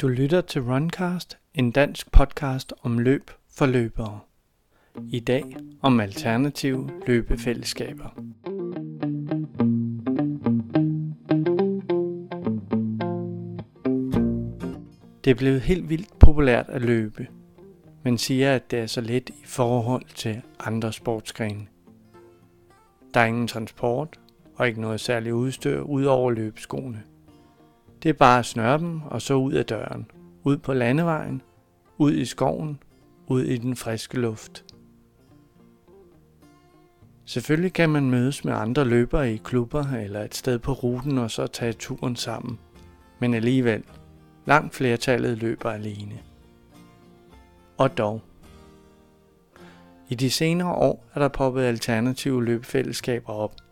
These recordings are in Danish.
Du lytter til Runcast, en dansk podcast om løb for løbere. I dag om alternative løbefællesskaber. Det er blevet helt vildt populært at løbe, men siger, at det er så let i forhold til andre sportsgrene. Der er ingen transport og ikke noget særligt udstyr ud over løbeskoene. Det er bare at snøre dem og så ud af døren. Ud på landevejen, ud i skoven, ud i den friske luft. Selvfølgelig kan man mødes med andre løbere i klubber eller et sted på ruten og så tage turen sammen. Men alligevel, langt flertallet løber alene. Og dog. I de senere år er der poppet alternative løbefællesskaber op –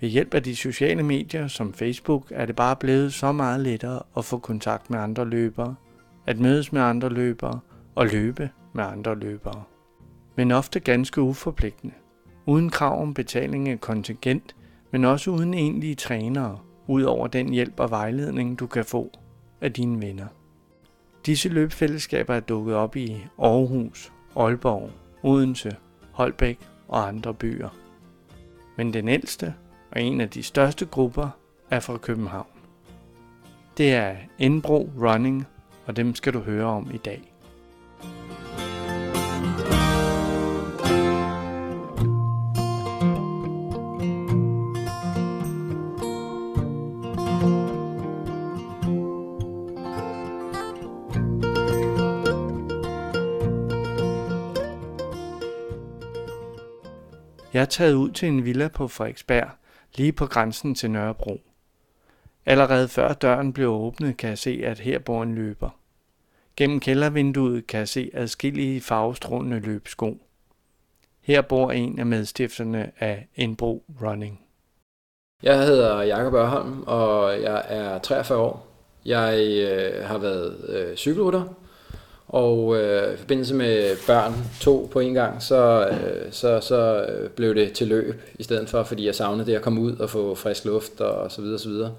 ved hjælp af de sociale medier som Facebook er det bare blevet så meget lettere at få kontakt med andre løbere, at mødes med andre løbere og løbe med andre løbere. Men ofte ganske uforpligtende, uden krav om betaling af kontingent, men også uden egentlige trænere, ud over den hjælp og vejledning, du kan få af dine venner. Disse løbfællesskaber er dukket op i Aarhus, Aalborg, Odense, Holbæk og andre byer. Men den ældste og en af de største grupper er fra København. Det er Indbro Running, og dem skal du høre om i dag. Jeg er taget ud til en villa på Frederiksberg, lige på grænsen til Nørrebro. Allerede før døren blev åbnet, kan jeg se, at her bor en løber. Gennem kældervinduet kan jeg se adskillige farvestrålende løbsko. Her bor en af medstifterne af Enbro Running. Jeg hedder Jakob Ørholm, og jeg er 43 år. Jeg øh, har været øh, cykelrytter, og øh, i forbindelse med børn to på en gang, så, øh, så, så øh, blev det til løb, i stedet for, fordi jeg savnede det at komme ud og få frisk luft og så videre, så videre.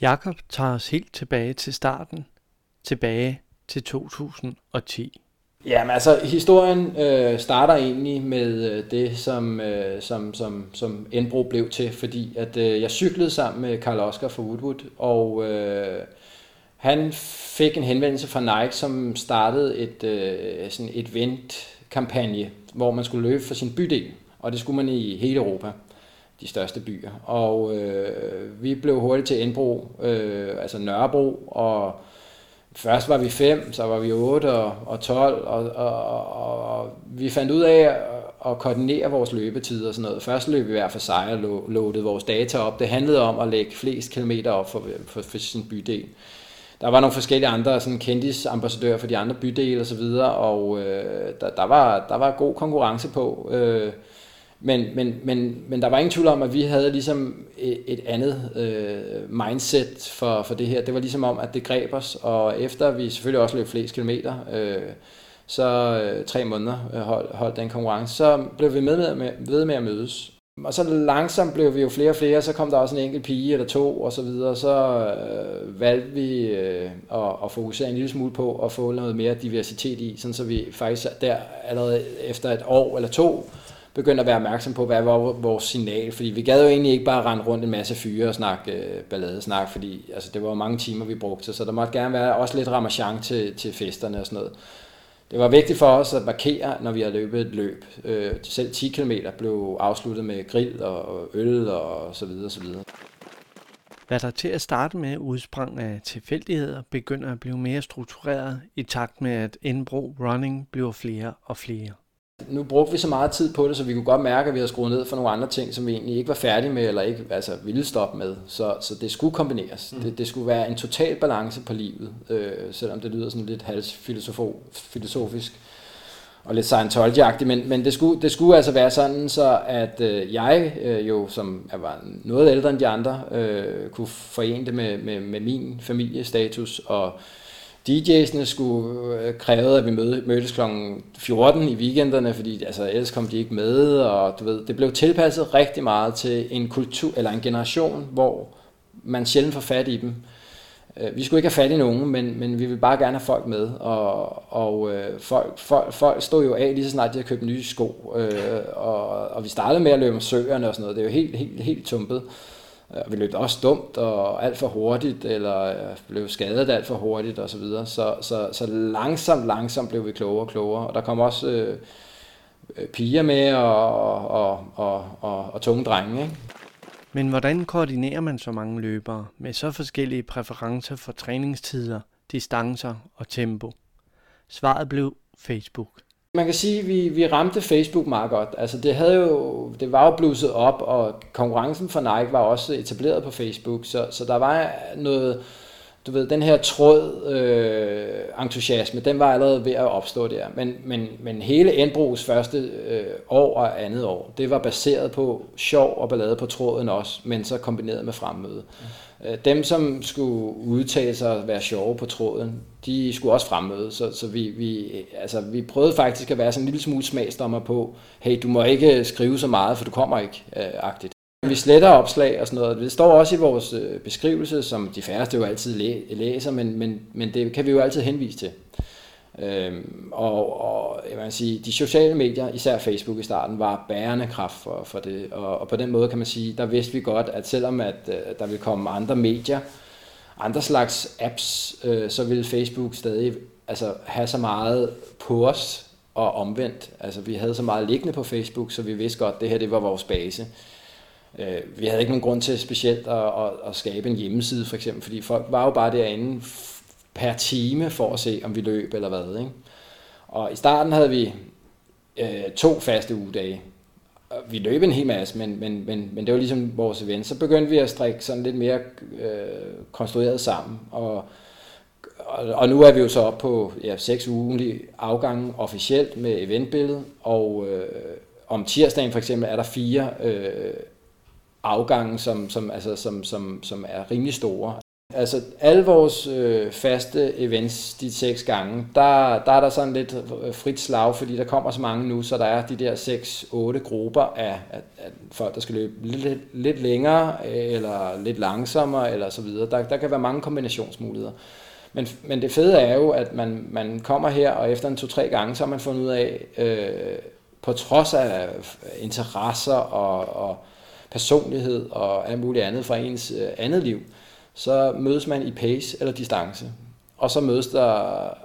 Jakob tager os helt tilbage til starten, tilbage til 2010. Jamen altså, historien øh, starter egentlig med øh, det, som, øh, som, som, som Enbro blev til, fordi at øh, jeg cyklede sammen med Karl Oskar fra Woodwood, og øh, han fik en henvendelse fra Nike, som startede et, øh, sådan et event-kampagne, hvor man skulle løbe for sin bydel, og det skulle man i hele Europa, de største byer. Og øh, vi blev hurtigt til Indbro, øh, altså Nørrebro, og først var vi fem, så var vi 8 og, og 12, og, og, og, og vi fandt ud af at, at koordinere vores løbetider og sådan noget. Først løb vi hver for sig og loadede vores data op. Det handlede om at lægge flest kilometer op for, for, for sin bydel der var nogle forskellige andre sådan kendis ambassadører for de andre bydele og så videre, og øh, der, der, var, der var god konkurrence på. Øh, men, men, men, men der var ingen tvivl om, at vi havde ligesom et, et andet øh, mindset for, for det her. Det var ligesom om, at det greb os, og efter vi selvfølgelig også løb flest kilometer, øh, så øh, tre måneder øh, holdt den konkurrence, så blev vi med, med, ved med at mødes. Og så langsomt blev vi jo flere og flere, så kom der også en enkelt pige eller to og så videre, så øh, valgte vi øh, at, at fokusere en lille smule på at få noget mere diversitet i, sådan så vi faktisk der allerede efter et år eller to begyndte at være opmærksom på, hvad var vores signal, fordi vi gad jo egentlig ikke bare rende rundt en masse fyre og snakke øh, balladesnak, fordi altså, det var mange timer, vi brugte, så der måtte gerne være også lidt ramachan til, til festerne og sådan noget det var vigtigt for os at markere, når vi har løbet et løb. Øh, selv 10 km blev afsluttet med grill og øl og så videre, så videre. Hvad der til at starte med udsprang af tilfældigheder, begynder at blive mere struktureret i takt med, at indbrug running bliver flere og flere. Nu brugte vi så meget tid på det, så vi kunne godt mærke, at vi havde skruet ned for nogle andre ting, som vi egentlig ikke var færdige med, eller ikke altså, ville stoppe med. Så, så det skulle kombineres. Mm. Det, det skulle være en total balance på livet, øh, selvom det lyder sådan lidt halsfilosofisk og lidt Scientology-agtigt, men, men det, skulle, det skulle altså være sådan, så at øh, jeg øh, jo, som jeg var noget ældre end de andre, øh, kunne forene det med, med, med min familiestatus og DJ'sene skulle øh, kræve, at vi mødtes kl. 14 i weekenderne, fordi altså, ellers kom de ikke med, og du ved, det blev tilpasset rigtig meget til en kultur, eller en generation, hvor man sjældent får fat i dem. Øh, vi skulle ikke have fat i nogen, men, men vi vil bare gerne have folk med, og, og øh, folk, folk, folk stod jo af lige så snart de havde købt nye sko, øh, og, og vi startede med at løbe om søerne og sådan noget, det er jo helt, helt, helt tumpet. Øh, Øh, vi løb også dumt og alt for hurtigt, eller øh, blev skadet alt for hurtigt osv. Så, videre. så, så, så langsomt, langsomt blev vi klogere og klogere, og der kom også øh, øh piger med og, og, og, og, og tunge drenge. Ikke? Men hvordan koordinerer man så mange løbere med så forskellige præferencer for træningstider, distancer og tempo? Svaret blev Facebook. Man kan sige, at vi, vi ramte Facebook meget godt. Altså det, havde jo, det var jo blusset op, og konkurrencen for Nike var også etableret på Facebook, så, så der var noget, du ved, den her tråd øh, entusiasme, den var allerede ved at opstå der. Men, men, men hele Enbrugs første øh, år og andet år, det var baseret på sjov og ballade på tråden også, men så kombineret med fremmøde. Mm. Dem, som skulle udtale sig og være sjove på tråden, de skulle også fremmøde. Så, så vi, vi, altså, vi prøvede faktisk at være sådan en lille smule smagsdommer på, hey, du må ikke skrive så meget, for du kommer ikke, øh, sletter opslag og sådan noget. Det står også i vores øh, beskrivelse, som de færreste jo altid læser, men, men, men det kan vi jo altid henvise til. Øhm, og, og jeg vil sige, de sociale medier, især Facebook i starten, var bærende kraft for, for det. Og, og på den måde kan man sige, der vidste vi godt, at selvom at, øh, der vil komme andre medier, andre slags apps, øh, så vil Facebook stadig altså, have så meget på os og omvendt. Altså vi havde så meget liggende på Facebook, så vi vidste godt, at det her det var vores base. Øh, vi havde ikke nogen grund til specielt at, at, at skabe en hjemmeside for eksempel, fordi folk var jo bare derinde per time for at se, om vi løb eller hvad. Ikke? Og i starten havde vi øh, to faste ugedage. Vi løb en hel masse, men, men, men, men det var ligesom vores event. Så begyndte vi at strikke sådan lidt mere øh, konstrueret sammen. Og, og, og nu er vi jo så oppe på ja, seks ugenlige afgange officielt med eventbilledet. Og øh, om tirsdagen for eksempel er der fire øh, afgange, som, som, altså, som, som, som er rimelig store. Altså alle vores øh, faste events, de seks gange, der, der er der sådan lidt øh, frit slag, fordi der kommer så mange nu, så der er de der 6-8 grupper af, af, af folk, der skal løbe lidt, lidt længere, øh, eller lidt langsommere, eller så videre. Der, der kan være mange kombinationsmuligheder. Men, men det fede er jo, at man, man kommer her, og efter en to-tre gange, så har man fundet ud af, øh, på trods af interesser og, og personlighed og alt muligt andet fra ens øh, andet liv, så mødes man i pace eller distance. Og så mødes der,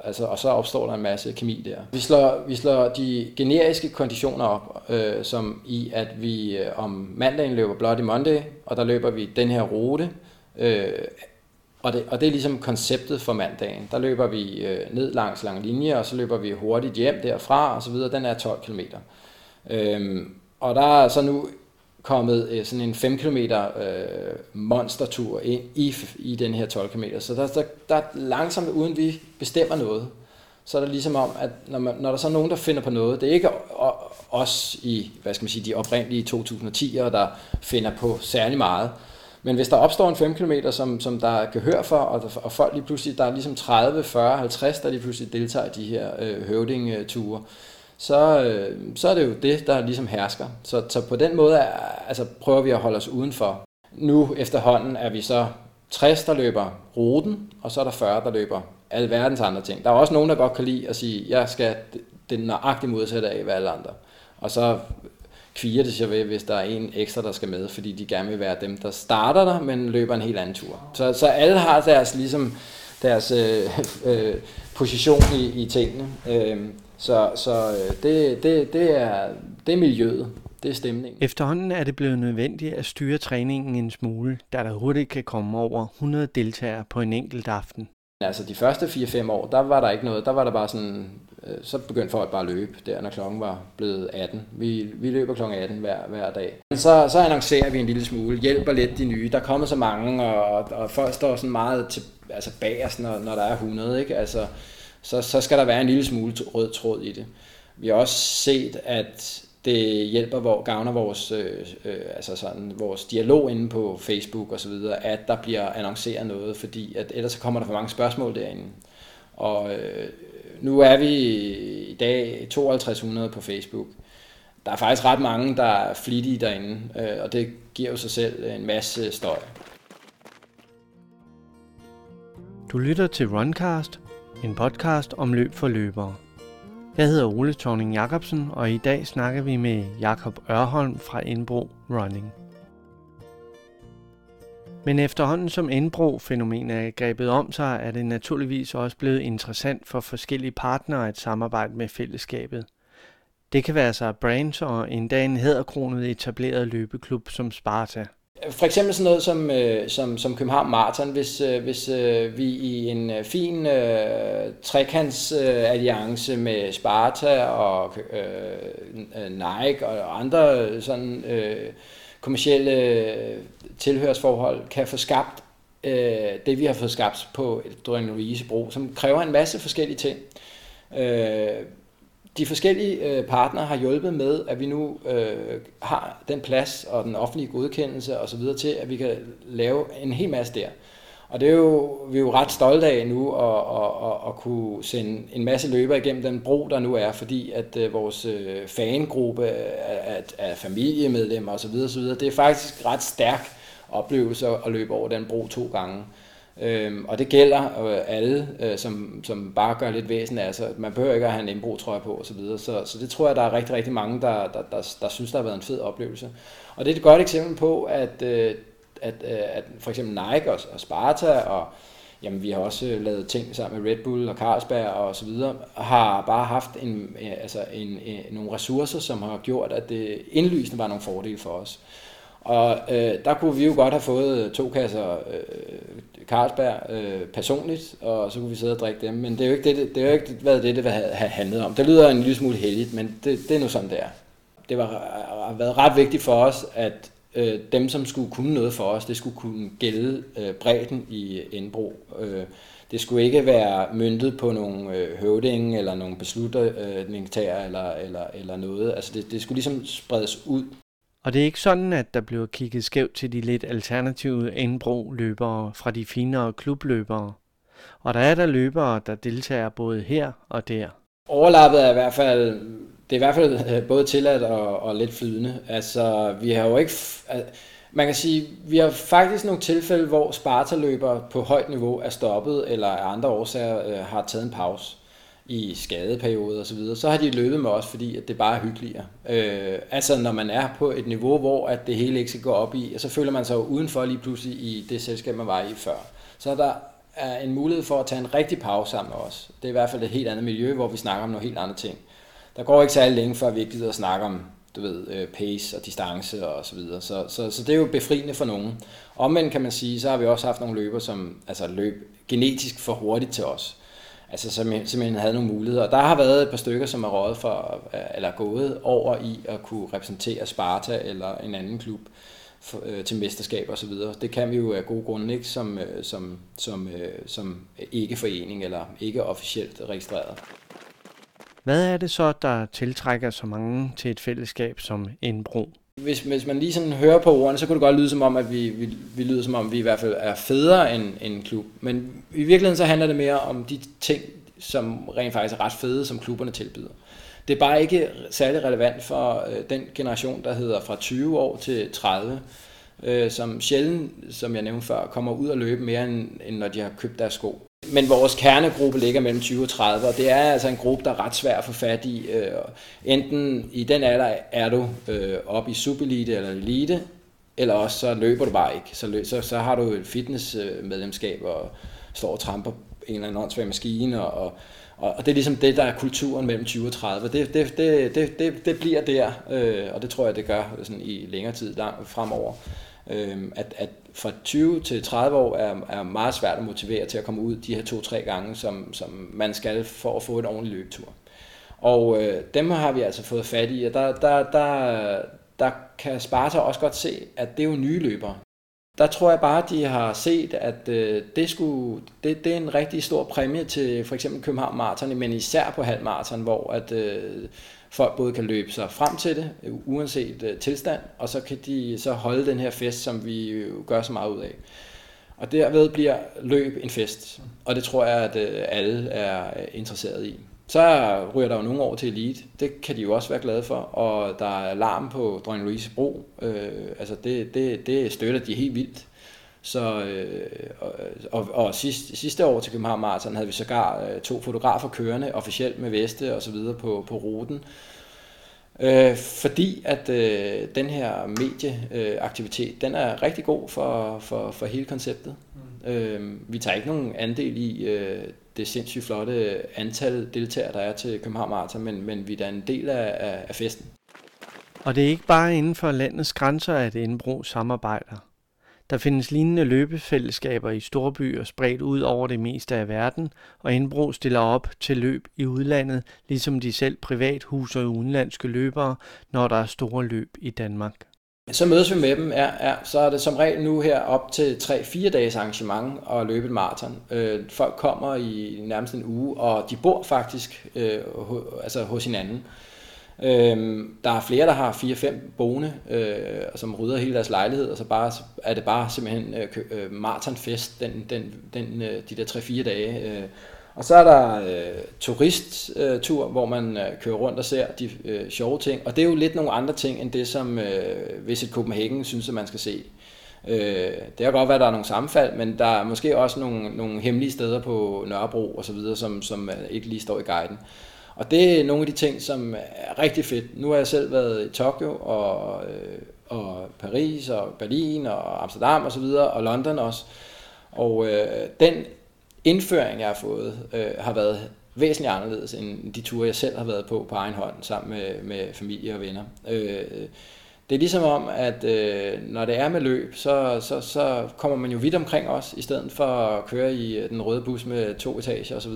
altså, og så opstår der en masse kemi der. Vi slår, vi slår de generiske konditioner op, øh, som i, at vi øh, om mandagen løber Bloody Monday, og der løber vi den her rute, øh, og, det, og det er ligesom konceptet for mandagen. Der løber vi øh, ned langs lang linje, og så løber vi hurtigt hjem derfra, og så videre. Den er 12 km. Øh, og der er så nu kommet øh, sådan en 5 km øh, monstertur ind i, i den her 12 km. Så der, der, der langsomt, uden vi bestemmer noget, så er det ligesom om, at når, man, når der så er nogen, der finder på noget, det er ikke os i, hvad skal man sige, de oprindelige 2010'ere, der finder på særlig meget, men hvis der opstår en 5 km, som, som der er gehør for, og, og folk lige pludselig, der er ligesom 30, 40, 50, der lige pludselig deltager i de her øh, høvdingture, så, øh, så er det jo det, der ligesom hersker. Så, så på den måde er, altså, prøver vi at holde os udenfor. Nu efterhånden er vi så 60, der løber ruten, og så er der 40, der løber alverdens andre ting. Der er også nogen, der godt kan lide at sige, jeg skal den nøjagtige modsatte af, hvad alle andre. Og så kviger det sig ved, hvis der er en ekstra, der skal med, fordi de gerne vil være dem, der starter der, men løber en helt anden tur. Så, så alle har deres, ligesom, deres øh, øh, position i, i tingene. Øh, så, så øh, det, det, det, er, det er miljøet. Det er stemningen. Efterhånden er det blevet nødvendigt at styre træningen en smule, da der hurtigt kan komme over 100 deltagere på en enkelt aften. Altså de første 4-5 år, der var der ikke noget. Der var der bare sådan, øh, så begyndte folk bare at løbe der, når klokken var blevet 18. Vi, vi løber klokken 18 hver, hver dag. Så, så annoncerer vi en lille smule, hjælper lidt de nye. Der kommer så mange, og, og folk står sådan meget til, altså bag os, når, når der er 100. Ikke? Altså, så, så skal der være en lille smule rød tråd i det. Vi har også set, at det hjælper, hvor gavner vores, øh, øh, altså sådan, vores dialog inde på Facebook og så videre, at der bliver annonceret noget, fordi at ellers så kommer der for mange spørgsmål derinde. Og øh, nu er vi i dag 5200 på Facebook. Der er faktisk ret mange, der er flittige derinde, øh, og det giver jo sig selv en masse støj. Du lytter til Runcast, en podcast om løb for løbere. Jeg hedder Ole Thorning Jacobsen, og i dag snakker vi med Jakob Ørholm fra Indbro Running. Men efterhånden som Indbro-fænomenet er grebet om sig, er det naturligvis også blevet interessant for forskellige partnere at samarbejde med fællesskabet. Det kan være så brands og endda en hæderkronet etableret løbeklub som Sparta – for eksempel sådan noget som, øh, som, som København Marathon, hvis, øh, hvis øh, vi i en øh, fin øh, trekantsalliance øh, med Sparta og øh, øh, Nike og andre sådan øh, kommersielle tilhørsforhold kan få skabt øh, det, vi har fået skabt på Dronning Louise Bro, som kræver en masse forskellige ting. Øh, de forskellige øh, partnere har hjulpet med, at vi nu øh, har den plads og den offentlige godkendelse osv. til, at vi kan lave en hel masse der. Og det er jo, vi er jo ret stolte af nu at, at, at, at kunne sende en masse løber igennem den bro, der nu er, fordi at øh, vores øh, fangruppe af, af familiemedlemmer osv., osv., det er faktisk ret stærk oplevelse at løbe over den bro to gange. Øhm, og det gælder øh, alle, øh, som, som bare gør lidt væsen af sig. Man behøver ikke at have en indbrudtrøje på osv. Så, så, så det tror jeg, der er rigtig, rigtig mange, der, der, der, der synes, der har været en fed oplevelse. Og det er et godt eksempel på, at, øh, at, øh, at for eksempel Nike og, og Sparta og jamen, vi har også øh, lavet ting sammen med Red Bull og Carlsberg og så videre, har bare haft en, øh, altså en, en, nogle ressourcer, som har gjort, at det indlysende var nogle fordele for os. Og øh, der kunne vi jo godt have fået to kasser øh, Carlsberg øh, personligt, og så kunne vi sidde og drikke dem. Men det er jo ikke, det, det, det er jo ikke været det, det har handlet om. Det lyder en lille smule heldigt, men det, det er nu sådan, det er. Det var, har været ret vigtigt for os, at øh, dem, som skulle kunne noget for os, det skulle kunne gælde øh, bredden i indbrug. Øh, det skulle ikke være myndet på nogle øh, høvding eller nogle beslutningstager eller, eller, eller noget. Altså det, det skulle ligesom spredes ud og det er ikke sådan, at der bliver kigget skævt til de lidt alternative indbro-løbere fra de finere klubløbere. Og der er der løbere, der deltager både her og der. Overlappet er i hvert fald, det er i hvert fald øh, både tilladt og, og lidt flydende. Altså, vi har jo ikke, man kan sige, vi har faktisk nogle tilfælde, hvor Sparta-løbere på højt niveau er stoppet, eller af andre årsager øh, har taget en pause i skadeperioder og så videre, så har de løbet med os, fordi at det bare er hyggeligere. Øh, altså når man er på et niveau, hvor at det hele ikke skal gå op i, så føler man sig jo udenfor lige pludselig i det selskab, man var i før. Så der er en mulighed for at tage en rigtig pause sammen med os. Det er i hvert fald et helt andet miljø, hvor vi snakker om nogle helt andre ting. Der går ikke særlig længe, før vi ikke gider at snakke om du ved, øh, pace og distance og så videre. Så, så, så det er jo befriende for nogen. Omvendt kan man sige, så har vi også haft nogle løber, som altså løb genetisk for hurtigt til os altså som simpelthen havde nogle muligheder. Og der har været et par stykker, som er rådet for, øh, eller gået over i at kunne repræsentere Sparta eller en anden klub for, øh, til mesterskab og så videre. Det kan vi jo af gode grunde ikke som, øh, som, som, øh, som ikke forening eller ikke officielt registreret. Hvad er det så, der tiltrækker så mange til et fællesskab som en bro? Hvis, hvis man lige sådan hører på ordene, så kunne det godt lyde som om, at vi, vi, vi lyder som om, vi i hvert fald er federe end, end en klub. Men i virkeligheden så handler det mere om de ting, som rent faktisk er ret fede, som klubberne tilbyder. Det er bare ikke særlig relevant for øh, den generation, der hedder fra 20 år til 30, øh, som sjældent, som jeg nævnte før, kommer ud og løbe mere, end, end når de har købt deres sko. Men vores kernegruppe ligger mellem 20 og 30, og det er altså en gruppe, der er ret svær at få fat i. Øh, enten i den alder er du øh, oppe i subelite eller elite, eller også så løber du bare ikke. Så, så, så har du et fitnessmedlemskab og står og tramper en eller anden åndssvær maskine, og, og, og det er ligesom det, der er kulturen mellem 20 og 30. Det, det, det, det, det, det bliver der, øh, og det tror jeg, det gør sådan i længere tid lang, fremover. Øh, at, at fra 20 til 30 år er, er meget svært at motivere til at komme ud de her to-tre gange, som, som man skal for at få en ordentlig løbetur. Og øh, dem har vi altså fået fat i, og der, der, der, der kan Sparta også godt se, at det er jo nye løbere. Der tror jeg bare, at de har set, at øh, det, skulle, det, det er en rigtig stor præmie til for eksempel København Marathon, men især på halvmarathon, hvor at, øh, folk både kan løbe sig frem til det, øh, uanset øh, tilstand, og så kan de så holde den her fest, som vi jo gør så meget ud af. Og derved bliver løb en fest, og det tror jeg, at øh, alle er øh, interesseret i. Så ryger der jo nogle år til elite. Det kan de jo også være glade for. Og der er larm på Dronning Louise Bro. Øh, altså det, det, det støtter de helt vildt. Så, øh, og, og, og sidste, sidste år til København Marathon havde vi sågar øh, to fotografer kørende officielt med veste og så videre på, på ruten. Øh, fordi at øh, den her medieaktivitet, øh, den er rigtig god for, for, for hele konceptet. Mm. Øh, vi tager ikke nogen andel i øh, det sindssygt flotte antal deltagere, der er til København Marathon, men, men vi er da en del af, af, af festen. Og det er ikke bare inden for landets grænser, at Indbro samarbejder. Der findes lignende løbefællesskaber i storbyer spredt ud over det meste af verden, og Indbro stiller op til løb i udlandet, ligesom de selv privat huser udenlandske løbere, når der er store løb i Danmark. Så mødes vi med dem, ja, ja. så er det som regel nu her op til 3-4 dages arrangement og løbe et maraton. Øh, folk kommer i nærmest en uge, og de bor faktisk øh, ho, altså hos hinanden. Øhm, der er flere, der har 4-5 boende, øh, som rydder hele deres lejlighed, og så bare, er det bare simpelthen øh, øh, maratonfest den, den, den, øh, de der 3-4 dage. Øh. Og så er der øh, turisttur, øh, hvor man øh, kører rundt og ser de øh, sjove ting. Og det er jo lidt nogle andre ting, end det som øh, Visit Copenhagen synes, at man skal se. Øh, det kan godt være, at der er nogle sammenfald, men der er måske også nogle, nogle hemmelige steder på Nørrebro og så videre, som, som øh, ikke lige står i guiden. Og det er nogle af de ting, som er rigtig fedt. Nu har jeg selv været i Tokyo og, øh, og Paris og Berlin og Amsterdam og så videre, og London også. Og øh, den indføring, jeg har fået, øh, har været væsentligt anderledes end de ture, jeg selv har været på på egen hånd sammen med, med familie og venner. Øh, det er ligesom om, at øh, når det er med løb, så, så, så kommer man jo vidt omkring os, i stedet for at køre i øh, den røde bus med to etager osv.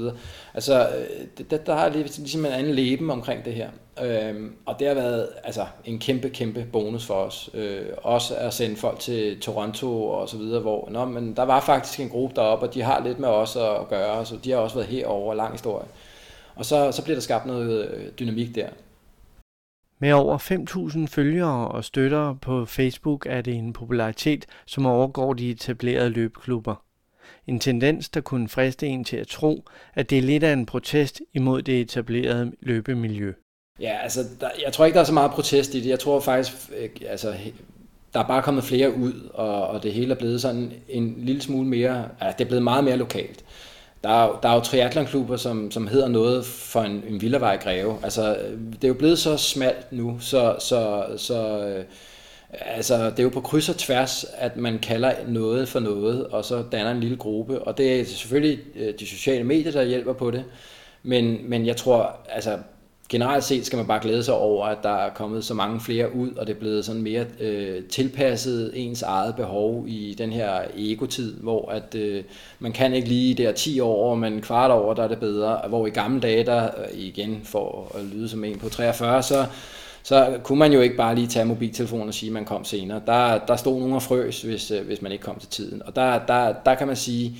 Altså, øh, det, der har ligesom en anden leben omkring det her. Øh, og det har været altså, en kæmpe, kæmpe bonus for os. Øh, også at sende folk til Toronto og så videre, hvor nå, men der var faktisk en gruppe deroppe, og de har lidt med os at gøre, så de har også været herover lang historie. Og så, så bliver der skabt noget øh, dynamik der. Med over 5.000 følgere og støttere på Facebook er det en popularitet, som overgår de etablerede løbeklubber. En tendens, der kunne friste en til at tro, at det er lidt af en protest imod det etablerede løbemiljø. Ja, altså, der, jeg tror ikke, der er så meget protest i det. Jeg tror faktisk, øh, altså, der er bare kommet flere ud, og, og det hele er blevet sådan en lille smule mere, ja, det er blevet meget mere lokalt der er, der er jo triathlonklubber, som, som hedder noget for en, en vildervej Greve. Altså, det er jo blevet så smalt nu, så, så, så øh, altså, det er jo på kryds og tværs, at man kalder noget for noget, og så danner en lille gruppe. Og det er selvfølgelig øh, de sociale medier, der hjælper på det. Men, men jeg tror, altså, generelt set skal man bare glæde sig over, at der er kommet så mange flere ud, og det er blevet sådan mere øh, tilpasset ens eget behov i den her egotid, hvor at øh, man kan ikke lige der 10 år, men kvart år, der er det bedre. Hvor i gamle dage, der øh, igen for at lyde som en på 43, så så kunne man jo ikke bare lige tage mobiltelefonen og sige, at man kom senere. Der, der stod nogen og frøs, hvis, øh, hvis man ikke kom til tiden. Og der, der, der kan man sige,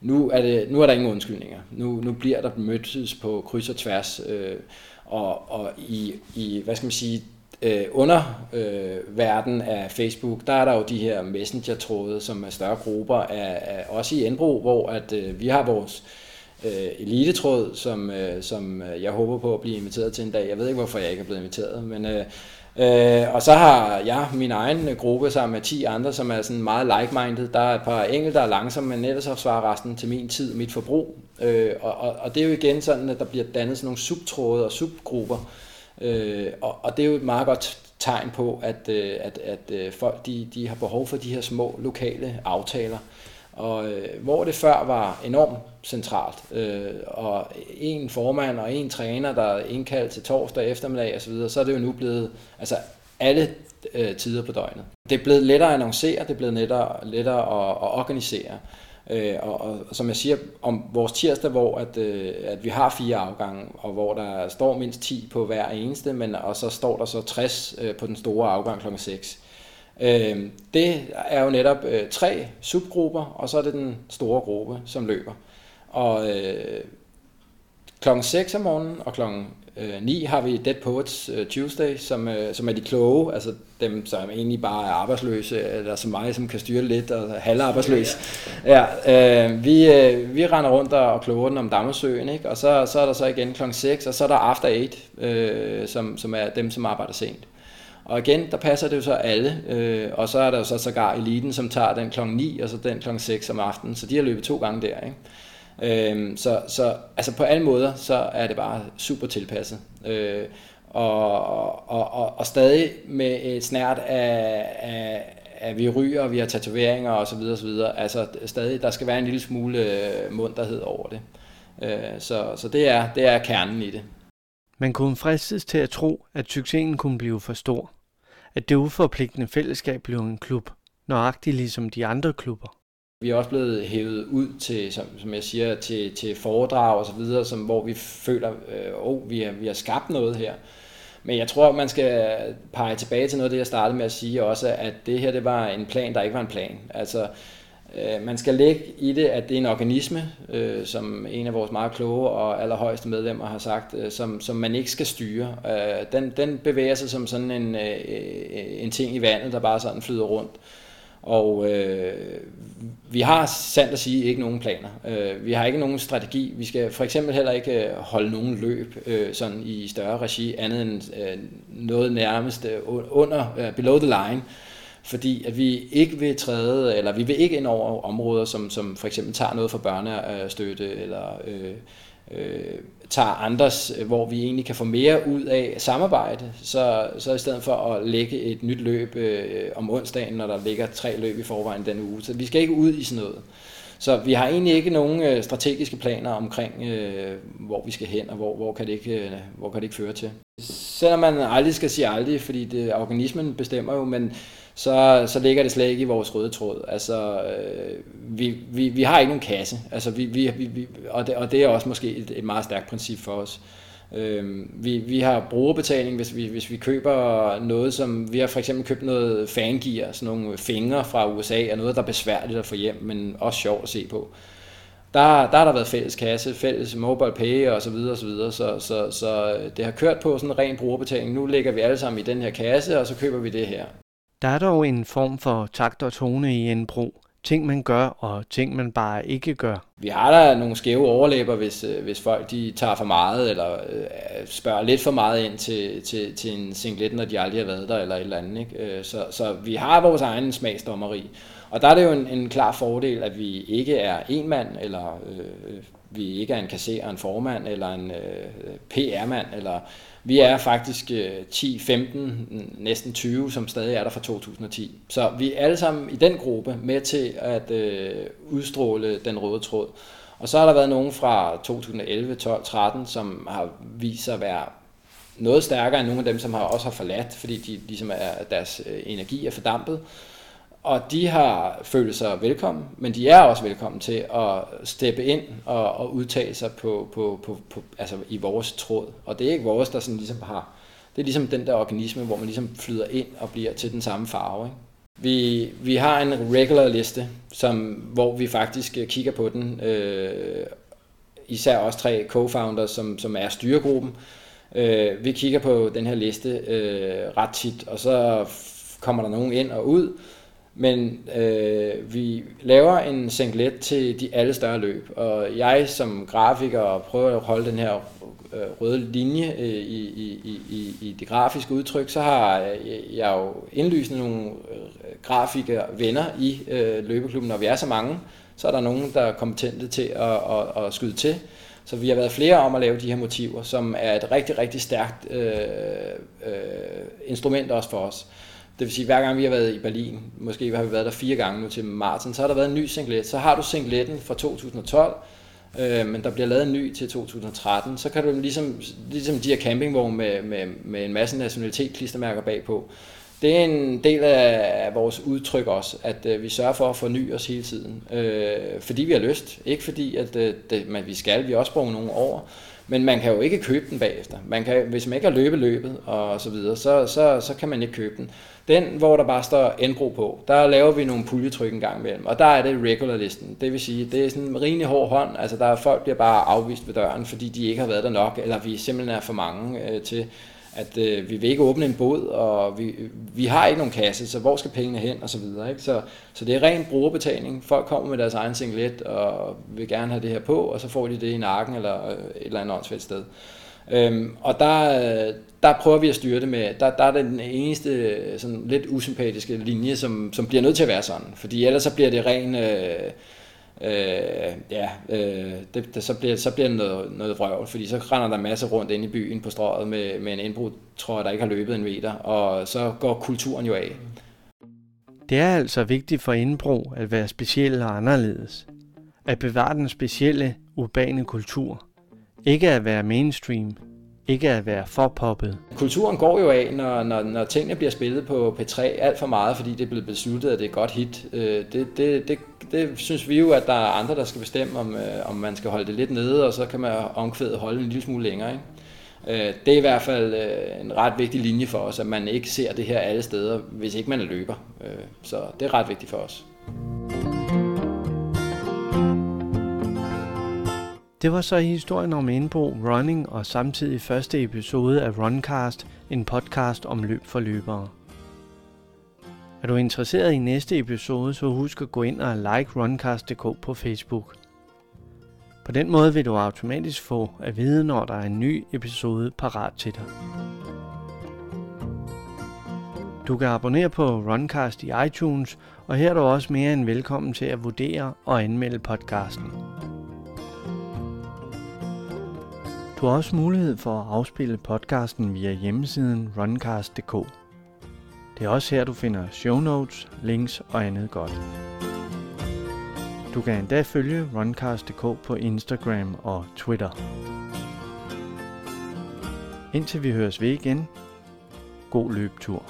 nu er, det, nu er der ingen undskyldninger. Nu, nu bliver der mødtes på kryds og tværs. Øh, og, og i, i, hvad skal man sige, øh, under øh, verden af Facebook, der er der jo de her messenger-tråde, som er større grupper af, af også i Enbro, hvor at øh, vi har vores øh, elitetråd, som, øh, som jeg håber på at blive inviteret til en dag. Jeg ved ikke, hvorfor jeg ikke er blevet inviteret, men øh, Øh, og så har jeg min egen gruppe sammen med 10 andre, som er sådan meget like-minded. Der er et par enkelte, der er langsomme, men ellers så svarer resten til min tid, mit forbrug. Øh, og, og, og det er jo igen sådan, at der bliver dannet sådan nogle subtråde og subgrupper. Øh, og, og det er jo et meget godt tegn på, at, øh, at, at øh, folk de, de har behov for de her små lokale aftaler. Og øh, hvor det før var enormt centralt, øh, og en formand og en træner, der er indkaldt til torsdag eftermiddag osv., så, så er det jo nu blevet altså alle øh, tider på døgnet. Det er blevet lettere at annoncere, det er blevet lettere, lettere at, at organisere. Øh, og, og, og som jeg siger, om vores tirsdag, hvor at, øh, at vi har fire afgange, og hvor der står mindst 10 på hver eneste, men og så står der så 60 øh, på den store afgang kl. 6. Øh, det er jo netop øh, tre subgrupper, og så er det den store gruppe, som løber. Og øh, klokken 6 om morgenen og klokken øh, 9 har vi Dead Poets øh, Tuesday, som, øh, som er de kloge, altså dem, som egentlig bare er arbejdsløse, eller som mig, som kan styre lidt og halve arbejdsløs. Ja, øh, vi, øh, vi render rundt og kloger den om Dammersøen, ikke? og så, så er der så igen klokken 6, og så er der After 8, øh, som, som er dem, som arbejder sent. Og igen, der passer det jo så alle, øh, og så er der jo så sågar eliten, som tager den kl. 9, og så den kl. 6 om aftenen, så de har løbet to gange der, ikke? Øh, så, så altså på alle måder, så er det bare super tilpasset. Øh, og, og, og, og stadig med et snært af, af, af vi ryger, vi har tatoveringer og så videre, og så videre. Altså stadig, der skal være en lille smule øh, munterhed over det. Øh, så, så det er, det er kernen i det. Man kunne fristes til at tro, at succesen kunne blive for stor. At det uforpligtende fællesskab blev en klub, nøjagtigt ligesom de andre klubber. Vi er også blevet hævet ud til, som, som jeg siger, til, til foredrag og så videre, som, hvor vi føler, øh, oh, vi har, vi har skabt noget her. Men jeg tror, man skal pege tilbage til noget af det, jeg startede med at sige også, at det her det var en plan, der ikke var en plan. Altså, Øh, man skal lægge i det, at det er en organisme, øh, som en af vores meget kloge og allerhøjeste medlemmer har sagt, øh, som, som man ikke skal styre. Øh, den, den bevæger sig som sådan en, øh, en ting i vandet, der bare sådan flyder rundt. Og øh, vi har sandt at sige ikke nogen planer. Øh, vi har ikke nogen strategi. Vi skal for eksempel heller ikke øh, holde nogen løb øh, sådan i større regi, andet end øh, noget nærmest øh, under, øh, below the line fordi at vi ikke vil træde, eller vi vil ikke ind over områder, som, som for eksempel tager noget fra børnestøtte, eller øh, øh, tager andres, hvor vi egentlig kan få mere ud af samarbejde, så, så i stedet for at lægge et nyt løb øh, om onsdagen, når der ligger tre løb i forvejen den uge. Så vi skal ikke ud i sådan noget. Så vi har egentlig ikke nogen øh, strategiske planer omkring, øh, hvor vi skal hen, og hvor, hvor, kan det ikke, øh, hvor kan det ikke føre til. Selvom man aldrig skal sige aldrig, fordi det, organismen bestemmer jo, men så, så ligger det slet ikke i vores røde tråd. Altså, øh, vi, vi, vi har ikke nogen kasse, altså, vi, vi, vi, og, det, og det er også måske et, et meget stærkt princip for os. Øh, vi, vi har brugerbetaling, hvis vi, hvis vi køber noget, som vi har for eksempel købt noget fangear, sådan nogle fingre fra USA, og noget, der er besværligt at få hjem, men også sjovt at se på. Der, der har der været fælles kasse, fælles mobile pay og så videre og så videre, så, så, så øh, det har kørt på sådan en ren brugerbetaling. Nu lægger vi alle sammen i den her kasse, og så køber vi det her. Der er dog en form for takt og tone i en bro. Ting man gør, og ting man bare ikke gør. Vi har da nogle skæve overlæber, hvis, øh, hvis folk de tager for meget, eller øh, spørger lidt for meget ind til, til, til en singlet, når de aldrig har været der, eller et eller andet. Ikke? Øh, så, så vi har vores egen smagsdommeri. Og der er det jo en, en klar fordel, at vi ikke er en mand, eller øh, øh vi ikke er en kasserer, en formand, eller en øh, PR-mand, eller vi er faktisk øh, 10, 15, næsten 20, som stadig er der fra 2010. Så vi er alle sammen i den gruppe med til at øh, udstråle den røde tråd. Og så har der været nogen fra 2011, 12, 13, som har vist sig at være noget stærkere end nogle af dem, som har også har forladt, fordi de ligesom er, deres øh, energi er fordampet. Og de har følt sig velkommen, men de er også velkommen til at steppe ind og, og udtale sig på, på, på, på, altså i vores tråd. Og det er ikke vores, der sådan ligesom har... Det er ligesom den der organisme, hvor man ligesom flyder ind og bliver til den samme farve. Ikke? Vi, vi har en regular liste, som, hvor vi faktisk kigger på den. Øh, især også tre co-founders, som, som er styregruppen. Øh, vi kigger på den her liste øh, ret tit, og så kommer der nogen ind og ud, men øh, vi laver en singlet til de alle større løb, og jeg som grafiker prøver at holde den her øh, røde linje øh, i, i, i, i det grafiske udtryk, så har jeg jo indlysende nogle øh, grafiske grafikere venner i øh, løbeklubben, når vi er så mange, så er der nogen, der er kompetente til at, at, at skyde til. Så vi har været flere om at lave de her motiver, som er et rigtig, rigtig stærkt øh, øh, instrument også for os. Det vil sige, hver gang vi har været i Berlin, måske har vi været der fire gange nu til Martin, så har der været en ny singlet. Så har du singletten fra 2012, øh, men der bliver lavet en ny til 2013. Så kan du ligesom, ligesom de her campingvogne med, med, med en masse nationalitet klistermærker bagpå. Det er en del af vores udtryk også, at øh, vi sørger for at forny os hele tiden. Øh, fordi vi har lyst, ikke fordi at øh, det, man, vi skal, vi også bruger nogle år. Men man kan jo ikke købe den bagefter. Man kan, hvis man ikke har løbet løbet og så videre, så, så, så kan man ikke købe den. Den, hvor der bare står Enbro på, der laver vi nogle puljetryk en gang imellem, og der er det regularlisten. Det vil sige, det er sådan en rimelig hård hånd, altså der er folk bliver bare afvist ved døren, fordi de ikke har været der nok, eller vi simpelthen er for mange øh, til, at øh, vi vil ikke åbne en båd, og vi, vi har ikke nogen kasse, så hvor skal pengene hen, og så videre. Ikke? Så, så det er ren brugerbetaling. Folk kommer med deres egen singlet, og vil gerne have det her på, og så får de det i nakken, eller øh, et eller andet åndssvagt sted. Øhm, og der, der prøver vi at styre det med, der, der er den eneste sådan lidt usympatiske linje, som, som bliver nødt til at være sådan. Fordi ellers så bliver det ren... Øh, øh, ja, øh, det, det, så, bliver, så bliver det noget, noget vrøvl, fordi så render der masser rundt ind i byen på strøget med, med en indbrud, tror jeg, der ikke har løbet en meter, og så går kulturen jo af. Det er altså vigtigt for indbrug at være speciel og anderledes. At bevare den specielle, urbane kultur. Ikke at være mainstream, ikke at være for poppet. Kulturen går jo af, når, når, når tingene bliver spillet på P3 alt for meget, fordi det er blevet besluttet, at det er godt hit. Øh, det, det, det, det synes vi jo, at der er andre, der skal bestemme, om, øh, om man skal holde det lidt nede, og så kan man omkvædet holde en lille smule længere. Ikke? Øh, det er i hvert fald øh, en ret vigtig linje for os, at man ikke ser det her alle steder, hvis ikke man er løber. Øh, så det er ret vigtigt for os. Det var så historien om Indbo running og samtidig første episode af Runcast, en podcast om løb for løbere. Er du interesseret i næste episode, så husk at gå ind og like runcast.dk på Facebook. På den måde vil du automatisk få at vide, når der er en ny episode parat til dig. Du kan abonnere på Runcast i iTunes, og her er du også mere end velkommen til at vurdere og anmelde podcasten. Du har også mulighed for at afspille podcasten via hjemmesiden runcast.dk. Det er også her, du finder show notes, links og andet godt. Du kan endda følge runcast.dk på Instagram og Twitter. Indtil vi høres ved igen, god løbetur.